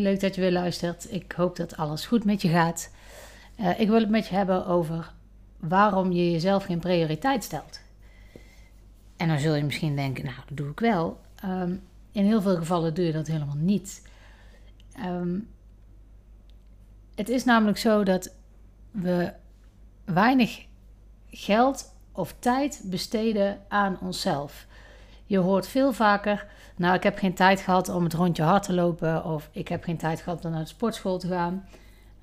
Leuk dat je weer luistert. Ik hoop dat alles goed met je gaat. Uh, ik wil het met je hebben over waarom je jezelf geen prioriteit stelt. En dan zul je misschien denken, nou, dat doe ik wel. Um, in heel veel gevallen doe je dat helemaal niet. Um, het is namelijk zo dat we weinig geld of tijd besteden aan onszelf. Je hoort veel vaker, nou ik heb geen tijd gehad om het rondje hard te lopen of ik heb geen tijd gehad om naar de sportschool te gaan.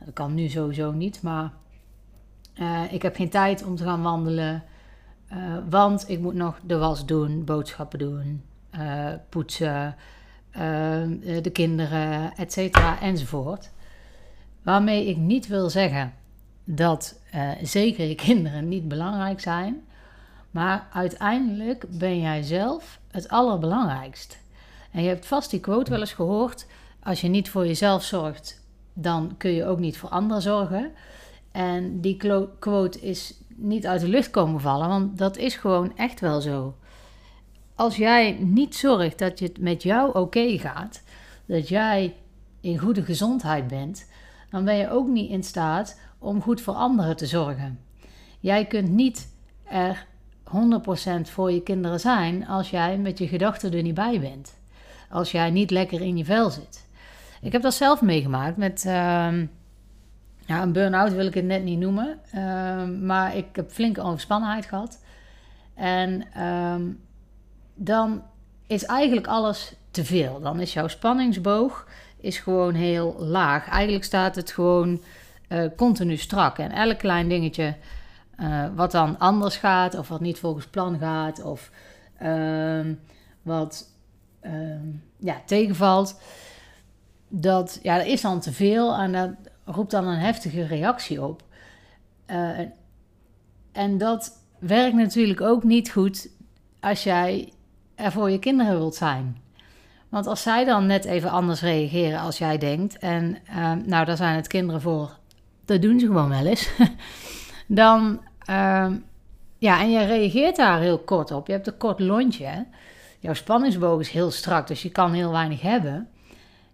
Dat kan nu sowieso niet, maar uh, ik heb geen tijd om te gaan wandelen, uh, want ik moet nog de was doen, boodschappen doen, uh, poetsen, de kinderen, et cetera, enzovoort. Waarmee ik niet wil zeggen dat zeker je kinderen niet belangrijk zijn, maar uiteindelijk ben jij zelf het allerbelangrijkst. En je hebt vast die quote wel eens gehoord: als je niet voor jezelf zorgt, dan kun je ook niet voor anderen zorgen. En die quote is niet uit de lucht komen vallen, want dat is gewoon echt wel zo. Als jij niet zorgt dat het met jou oké gaat, dat jij in goede gezondheid bent, dan ben je ook niet in staat om goed voor anderen te zorgen. Jij kunt niet er 100% voor je kinderen zijn als jij met je gedachten er niet bij bent. Als jij niet lekker in je vel zit. Ik heb dat zelf meegemaakt met. Uh, ja, een burn-out wil ik het net niet noemen. Uh, maar ik heb flinke overspannenheid gehad. En uh, dan is eigenlijk alles te veel. Dan is jouw spanningsboog is gewoon heel laag. Eigenlijk staat het gewoon uh, continu strak. En elk klein dingetje uh, wat dan anders gaat, of wat niet volgens plan gaat, of uh, wat ehm, ja, tegenvalt, dat, ja, dat is dan te veel en dat roept dan een heftige reactie op. Uh, en dat werkt natuurlijk ook niet goed als jij er voor je kinderen wilt zijn. Want als zij dan net even anders reageren als jij denkt, en ehm, nou, daar zijn het kinderen voor, dat doen ze gewoon wel eens, dan Ehm, ja, en je reageert daar heel kort op. Je hebt een kort lontje. Jouw spanningsboog is heel strak, dus je kan heel weinig hebben.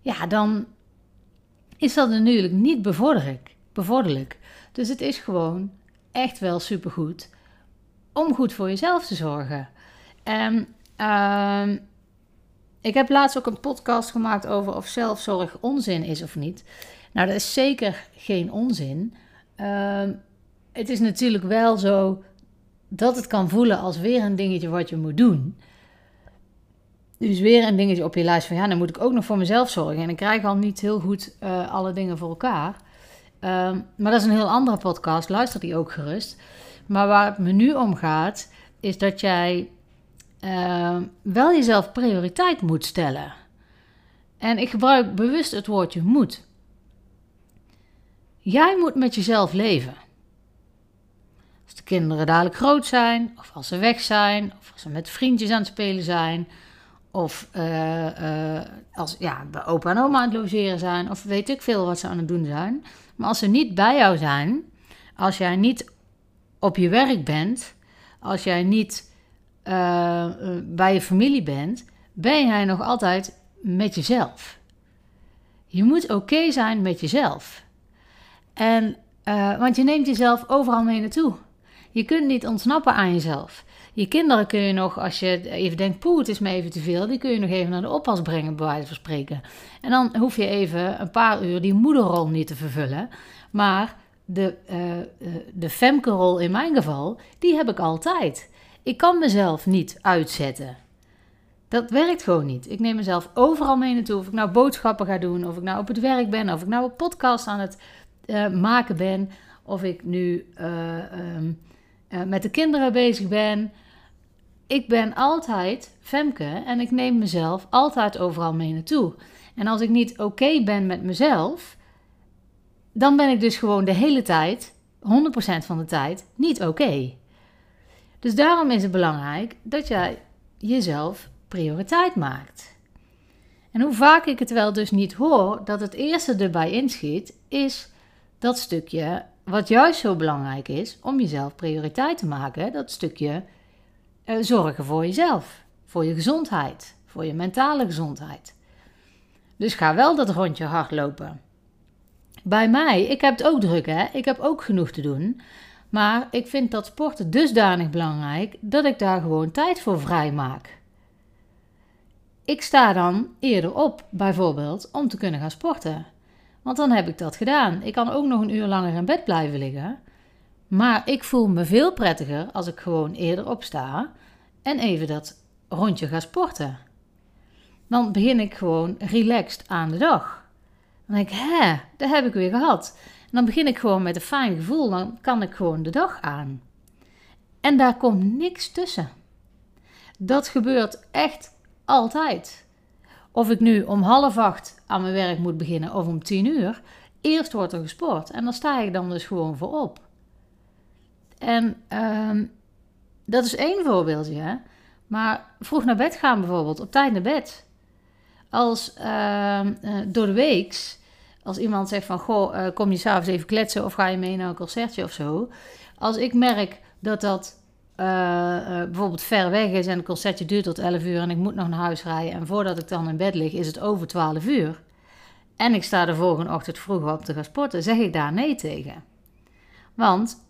Ja, dan is dat natuurlijk niet bevorderlijk. bevorderlijk. Dus het is gewoon echt wel supergoed om goed voor jezelf te zorgen. En uh, ik heb laatst ook een podcast gemaakt over of zelfzorg onzin is of niet. Nou, dat is zeker geen onzin. Uh, het is natuurlijk wel zo dat het kan voelen als weer een dingetje wat je moet doen. Dus weer een dingetje op je lijst van ja, dan moet ik ook nog voor mezelf zorgen. En ik krijg al niet heel goed uh, alle dingen voor elkaar. Um, maar dat is een heel andere podcast, luister die ook gerust. Maar waar het me nu om gaat, is dat jij uh, wel jezelf prioriteit moet stellen. En ik gebruik bewust het woordje moet. Jij moet met jezelf leven. Kinderen dadelijk groot zijn, of als ze weg zijn, of als ze met vriendjes aan het spelen zijn, of uh, uh, als ja, bij opa en oma aan het logeren zijn, of weet ik veel wat ze aan het doen zijn. Maar als ze niet bij jou zijn, als jij niet op je werk bent, als jij niet uh, bij je familie bent, ben jij nog altijd met jezelf. Je moet oké zijn met jezelf. En, want je neemt jezelf overal mee naartoe. Je kunt niet ontsnappen aan jezelf. Je kinderen kun je nog, als je even denkt, poeh, het is me even te veel, die kun je nog even naar de oppas brengen, bij wijze van spreken. En dan hoef je even een paar uur die moederrol niet te vervullen. Maar de, uh, de femke-rol in mijn geval, die heb ik altijd. Ik kan mezelf niet uitzetten. Dat werkt gewoon niet. Ik neem mezelf overal mee naartoe. Of ik nou boodschappen ga doen, of ik nou op het werk ben, of ik nou een podcast aan het uh, maken ben, of ik nu um, uh, met de kinderen bezig ben. Ik ben altijd Femke en ik neem mezelf altijd overal mee naartoe. En als ik niet oké ben met mezelf, dan ben ik dus gewoon de hele tijd, 100% van de tijd, niet oké. Dus daarom is het belangrijk dat jij jezelf prioriteit maakt. En hoe vaak ik het wel dus niet hoor, dat het eerste erbij inschiet, is dat stukje wat juist zo belangrijk is om jezelf prioriteit te maken, dat stukje uh, zorgen voor jezelf, voor je gezondheid, voor je mentale gezondheid. Dus ga wel dat rondje hardlopen. Bij mij, ik heb het ook druk hè, ik heb ook genoeg te doen. Maar ik vind dat sporten dusdanig belangrijk dat ik daar gewoon tijd voor vrij maak. Ik sta dan eerder op, bijvoorbeeld, om te kunnen gaan sporten. Want dan heb ik dat gedaan. Ik kan ook nog een uur langer in bed blijven liggen. Maar ik voel me veel prettiger als ik gewoon eerder opsta en even dat rondje ga sporten. Dan begin ik gewoon relaxed aan de dag. Dan denk ik, hè, dat heb ik weer gehad. En dan begin ik gewoon met een fijn gevoel. Dan kan ik gewoon de dag aan. En daar komt niks tussen. Dat gebeurt echt altijd. Of ik nu om half acht aan mijn werk moet beginnen of om tien uur. Eerst wordt er gesport. En dan sta ik dan dus gewoon voor op. En um, dat is één voorbeeldje. Hè? Maar vroeg naar bed gaan bijvoorbeeld, op tijd naar bed. Als uh, door de weeks, als iemand zegt van, goh, uh, kom je s'avonds even kletsen of ga je mee naar een concertje of zo. Als ik merk dat dat uh, bijvoorbeeld ver weg is en het concertje duurt tot 11 uur en ik moet nog naar huis rijden en voordat ik dan in bed lig is het over 12 uur. En ik sta de volgende ochtend vroeg op te gaan sporten, zeg ik daar nee tegen. Want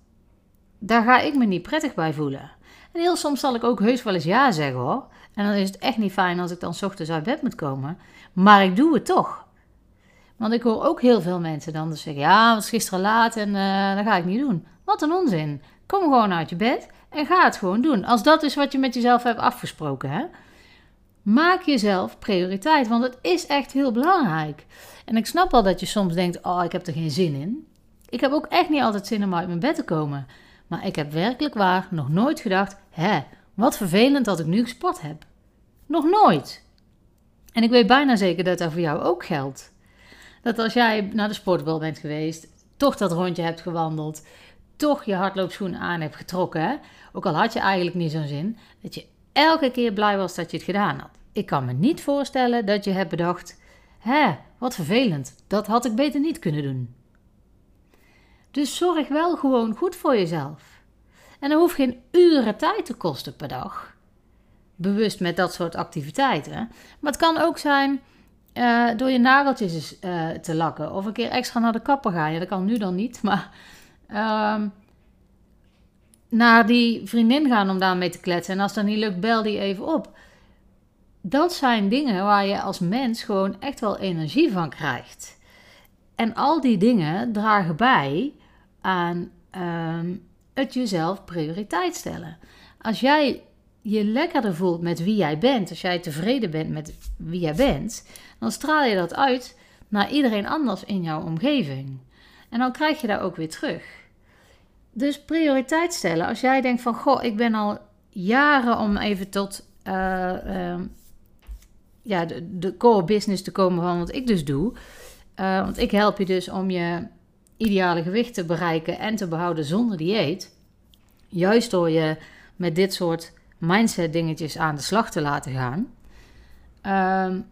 daar ga ik me niet prettig bij voelen. En heel soms zal ik ook heus wel eens ja zeggen hoor. En dan is het echt niet fijn als ik dan ochtends uit bed moet komen. Maar ik doe het toch. Want ik hoor ook heel veel mensen dan dus zeggen: Ja, het was gisteren laat en uh, dat ga ik niet doen. Wat een onzin. Kom gewoon uit je bed en ga het gewoon doen. Als dat is wat je met jezelf hebt afgesproken. Hè? Maak jezelf prioriteit, want het is echt heel belangrijk. En ik snap wel dat je soms denkt: Oh, ik heb er geen zin in. Ik heb ook echt niet altijd zin om uit mijn bed te komen. Maar ik heb werkelijk waar nog nooit gedacht: hè, wat vervelend dat ik nu gesport heb. Nog nooit. En ik weet bijna zeker dat dat voor jou ook geldt. Dat als jij naar de sportbal bent geweest, toch dat rondje hebt gewandeld, toch je hardloopschoen aan hebt getrokken, ook al had je eigenlijk niet zo'n zin, dat je elke keer blij was dat je het gedaan had. Ik kan me niet voorstellen dat je hebt bedacht: hè, wat vervelend, dat had ik beter niet kunnen doen. Dus zorg wel gewoon goed voor jezelf. En dat hoeft geen uren tijd te kosten per dag. Bewust met dat soort activiteiten. Maar het kan ook zijn uh, door je nageltjes uh, te lakken. Of een keer extra naar de kapper gaan. Ja, dat kan nu dan niet. Maar uh, naar die vriendin gaan om daarmee te kletsen. En als dat niet lukt, bel die even op. Dat zijn dingen waar je als mens gewoon echt wel energie van krijgt. En al die dingen dragen bij aan um, het jezelf prioriteit stellen. Als jij je lekkerder voelt met wie jij bent, als jij tevreden bent met wie jij bent, dan straal je dat uit naar iedereen anders in jouw omgeving. En dan krijg je daar ook weer terug. Dus prioriteit stellen. Als jij denkt van, goh, ik ben al jaren om even tot uh, uh, ja, de, de, core business te komen van wat ik dus doe. Uh, want ik help je dus om je ideale gewicht te bereiken en te behouden zonder dieet. Juist door je met dit soort mindset dingetjes aan de slag te laten gaan. Um,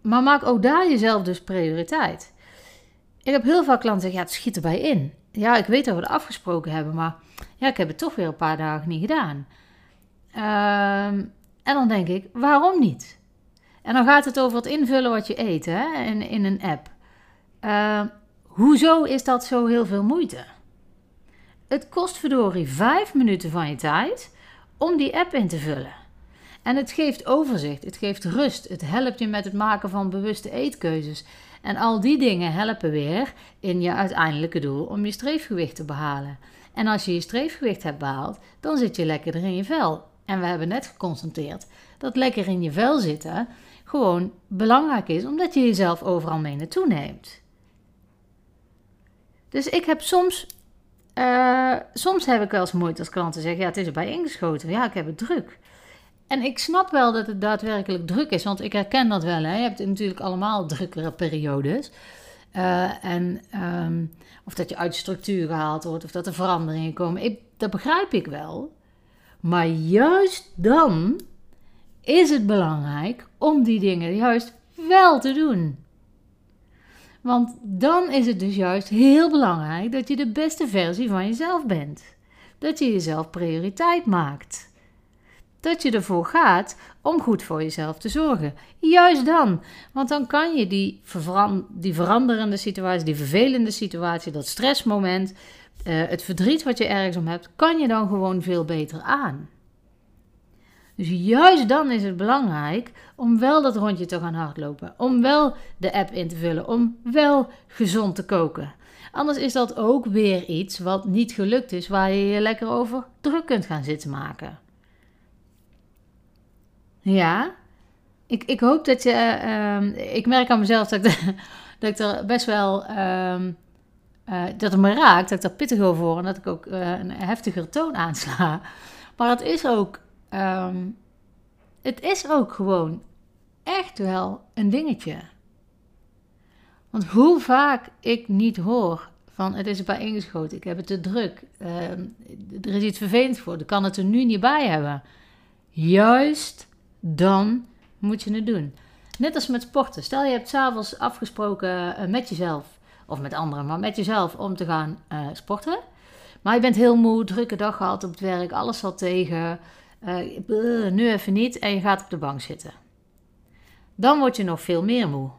maar maak ook daar jezelf dus prioriteit. Ik heb heel vaak klanten zeggen, het schiet erbij in. Ja, ik weet dat we het afgesproken hebben, maar ja, ik heb het toch weer een paar dagen niet gedaan. Um, en dan denk ik, waarom niet? En dan gaat het over het invullen wat je eet hè, in, in een app. Uh, Hoezo is dat zo heel veel moeite? Het kost verdorie vijf minuten van je tijd om die app in te vullen. En het geeft overzicht, het geeft rust, het helpt je met het maken van bewuste eetkeuzes. En al die dingen helpen weer in je uiteindelijke doel om je streefgewicht te behalen. En als je je streefgewicht hebt behaald, dan zit je lekkerder in je vel. En we hebben net geconstateerd dat lekker in je vel zitten gewoon belangrijk is, omdat je jezelf overal mee naartoe neemt. Dus ik heb soms, uh, soms heb ik wel eens moeite als klanten zeggen, ja, het is erbij ingeschoten. Ja, ik heb het druk. En ik snap wel dat het daadwerkelijk druk is, want ik herken dat wel. Hè. Je hebt natuurlijk allemaal drukkere periodes. Uh, en um, of dat je uit structuur gehaald wordt, of dat er veranderingen komen. Ik, dat begrijp ik wel. Maar juist dan is het belangrijk om die dingen juist wel te doen. Want dan is het dus juist heel belangrijk dat je de beste versie van jezelf bent. Dat je jezelf prioriteit maakt. Dat je ervoor gaat om goed voor jezelf te zorgen. Juist dan. Want dan kan je die, die veranderende situatie, die vervelende situatie, dat stressmoment, uh, het verdriet wat je ergens om hebt, kan je dan gewoon veel beter aan. Dus juist dan is het belangrijk om wel dat rondje te gaan hardlopen. Om wel de app in te vullen. Om wel gezond te koken. Anders is dat ook weer iets wat niet gelukt is, waar je je lekker over druk kunt gaan zitten maken. Ja, ik, ik hoop dat je. Uh, ik merk aan mezelf dat ik, dat ik er best wel. Uh, uh, dat het me raakt, dat ik er pittig over hoor en dat ik ook uh, een heftiger toon aansla. Maar het is ook. Um, het is ook gewoon echt wel een dingetje. Want hoe vaak ik niet hoor van het is erbij ingeschoten, ik heb het te druk, er is iets vervelends voor, ik kan het er nu niet bij hebben. Juist dan moet je het doen. Net als met sporten. Stel je hebt s'avonds afgesproken uh, met jezelf, of met anderen, maar met jezelf om te gaan uh, sporten. Maar je bent heel moe, drukke dag gehad op het werk, alles valt tegen. Uh, nu even niet en je gaat op de bank zitten. Dan word je nog veel meer moe.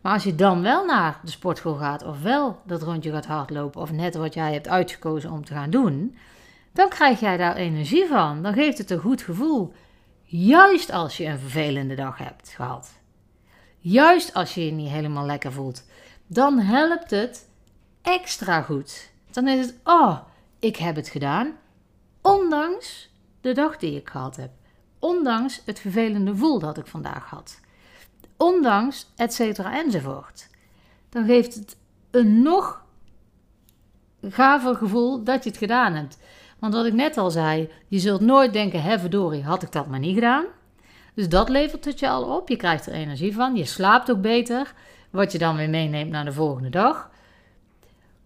Maar als je dan wel naar de sportschool gaat, of wel dat rondje gaat hardlopen, of net wat jij hebt uitgekozen om te gaan doen, dan krijg jij daar energie van. Dan geeft het een goed gevoel. Juist als je een vervelende dag hebt gehad. Juist als je je niet helemaal lekker voelt. Dan helpt het extra goed. Dan is het, oh, ik heb het gedaan. Ondanks de dag die ik gehad heb. Ondanks het vervelende gevoel dat ik vandaag had. Ondanks et cetera enzovoort. Dan geeft het een nog gaver gevoel dat je het gedaan hebt. Want wat ik net al zei, je zult nooit denken, hè verdorie, had ik dat maar niet gedaan. Dus dat levert het je al op. Je krijgt er energie van. Je slaapt ook beter. Wat je dan weer meeneemt naar de volgende dag.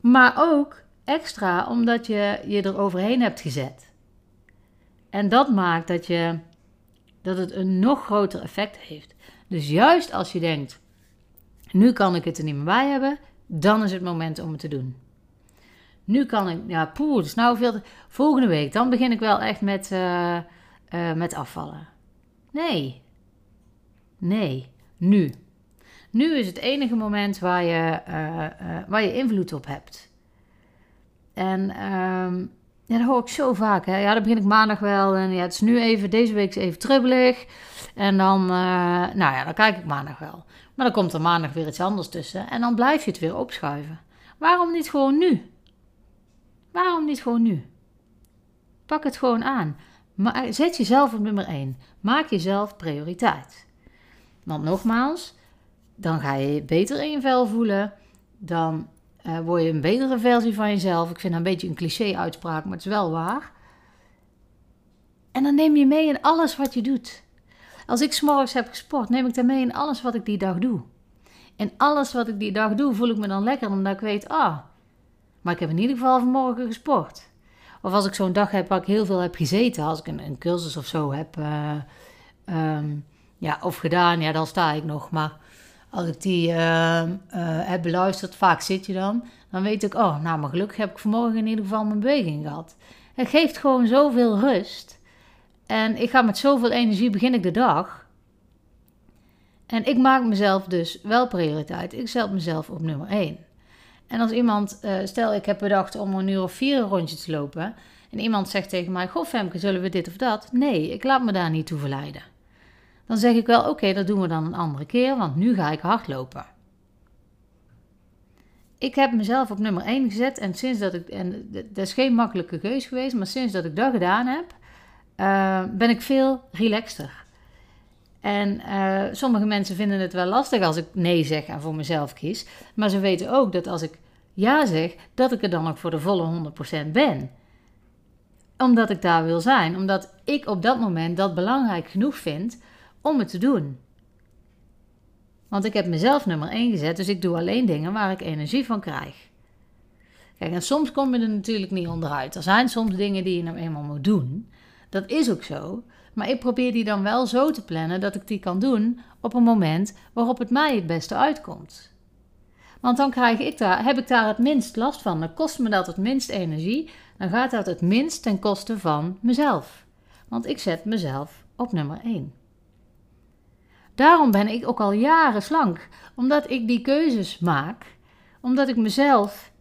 Maar ook extra omdat je je er overheen hebt gezet. En dat maakt dat, je, dat het een nog groter effect heeft. Dus juist als je denkt, nu kan ik het er niet meer bij hebben, dan is het moment om het te doen. Nu kan ik, ja, poeh, is nou veel. Volgende week, dan begin ik wel echt met, uh, uh, met afvallen. Nee. Nee, nu. Nu is het enige moment waar je, uh, waar je invloed op hebt. En um, ja, dat hoor ik zo vaak. Hè. Ja, dan begin ik maandag wel. En ja, het is nu even, deze week is even trubbelig. En dan, nou ja, dan kijk ik maandag wel. Maar dan komt er maandag weer iets anders tussen. En dan blijf je het weer opschuiven. Waarom niet gewoon nu? Waarom niet gewoon nu? Pak het gewoon aan. Maar zet jezelf op nummer 1. Maak jezelf prioriteit. Want nogmaals, dan ga je beter in je vel voelen. Dan uh, word je een betere versie van jezelf. Ik vind dat een beetje een cliché-uitspraak, maar het is wel waar. En dan neem je mee in alles wat je doet. Als ik s'morgens heb gesport, neem ik dat mee in alles wat ik die dag doe. En alles wat ik die dag doe, voel ik me dan lekker, omdat ik weet, ah, maar ik heb in ieder geval vanmorgen gesport. Of als ik zo'n dag heb waar ik heel veel heb gezeten, als ik een, een cursus of zo heb uh, um, ja, of gedaan, ja, dan sta ik nog. Maar als ik die uh, uh, heb beluisterd, vaak zit je dan, dan weet ik, oh, nou, maar gelukkig heb ik vanmorgen in ieder geval mijn beweging gehad. Het geeft gewoon zoveel rust. En ik ga met zoveel energie begin ik de dag. En ik maak mezelf dus wel prioriteit. Ik zet mezelf op nummer 1. En als iemand, uh, stel ik heb bedacht om een uur of vier een rondje te lopen. En iemand zegt tegen mij, goh Femke, zullen we dit of dat? Nee, ik laat me daar niet toe verleiden. Dan zeg ik wel, oké, dat doen we dan een andere keer, want nu ga ik hardlopen. Ik heb mezelf op nummer 1 gezet en sinds dat ik, en dat is geen makkelijke keus geweest, maar sinds dat ik dat gedaan heb, uh, ben ik veel relaxter. En uh, sommige mensen vinden het wel lastig als ik nee zeg en voor mezelf kies. Maar ze weten ook dat als ik ja zeg, dat ik er dan ook voor de volle 100% ben. Omdat ik daar wil zijn. Omdat ik op dat moment dat belangrijk genoeg vind om het te doen. Want ik heb mezelf nummer 1 gezet, dus ik doe alleen dingen waar ik energie van krijg. Kijk, en soms kom je er natuurlijk niet onderuit. Er zijn soms dingen die je nou eenmaal moet doen. Dat is ook zo. Maar ik probeer die dan wel zo te plannen dat ik die kan doen op een moment waarop het mij het beste uitkomt. Want dan krijg ik daar, heb ik daar het minst last van. Dan kost me dat het minst energie. Dan gaat dat het minst ten koste van mezelf. Want ik zet mezelf op nummer 1. Daarom ben ik ook al jaren slank. Omdat ik die keuzes maak. Omdat ik mezelf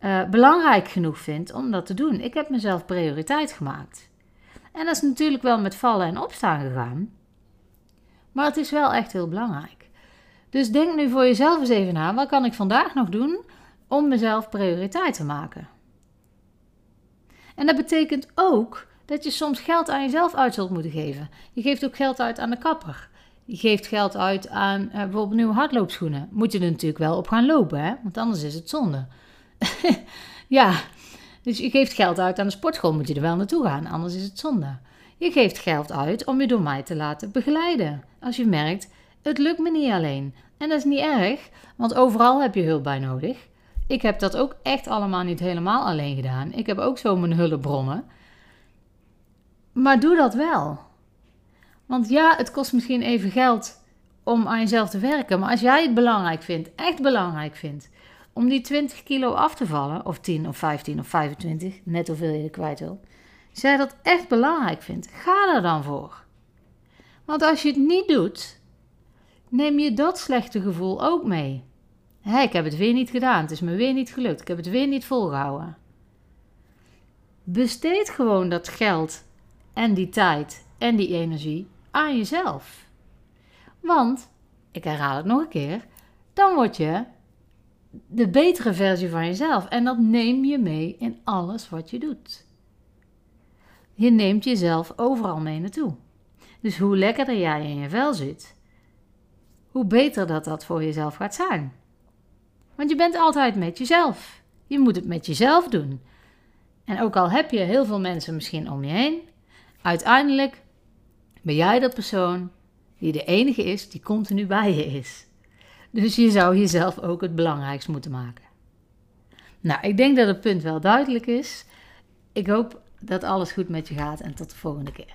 uh, belangrijk genoeg vind om dat te doen. Ik heb mezelf prioriteit gemaakt. En dat is natuurlijk wel met vallen en opstaan gegaan. Maar het is wel echt heel belangrijk. Dus denk nu voor jezelf eens even na: wat kan ik vandaag nog doen om mezelf prioriteit te maken? En dat betekent ook dat je soms geld aan jezelf uit zult moeten geven. Je geeft ook geld uit aan de kapper. Je geeft geld uit aan uh, bijvoorbeeld nieuwe hardloopschoenen. Moet je er natuurlijk wel op gaan lopen, hè? want anders is het zonde. ja, dus je geeft geld uit aan de sportschool, moet je er wel naartoe gaan, anders is het zonde. Je geeft geld uit om je door mij te laten begeleiden. Als je merkt, het lukt me niet alleen. En dat is niet erg, want overal heb je hulp bij nodig. Ik heb dat ook echt allemaal niet helemaal alleen gedaan. Ik heb ook zo mijn hulpbronnen. Maar doe dat wel. Want ja, het kost misschien even geld om aan jezelf te werken. Maar als jij het belangrijk vindt, echt belangrijk vindt, om die 20 kilo af te vallen, of 10 of 15 of 25, net hoeveel je er kwijt wil. Jij dat echt belangrijk vindt, ga er dan voor. Want als je het niet doet, neem je dat slechte gevoel ook mee. Hé, ik heb het weer niet gedaan, het is me weer niet gelukt, ik heb het weer niet volgehouden. Besteed gewoon dat geld en die tijd en die energie aan jezelf. Want, ik herhaal het nog een keer, dan word je de betere versie van jezelf. En dat neem je mee in alles wat je doet. Je neemt jezelf overal mee naartoe. Dus hoe lekkerder jij in je vel zit, hoe beter dat dat voor jezelf gaat zijn. Want je bent altijd met jezelf. Je moet het met jezelf doen. En ook al heb je heel veel mensen misschien om je heen, uiteindelijk ben jij de persoon die de enige is die continu bij je is. Dus je zou jezelf ook het belangrijkst moeten maken. Nou, ik denk dat het punt wel duidelijk is. Ik hoop dat alles goed met je gaat en tot de volgende keer.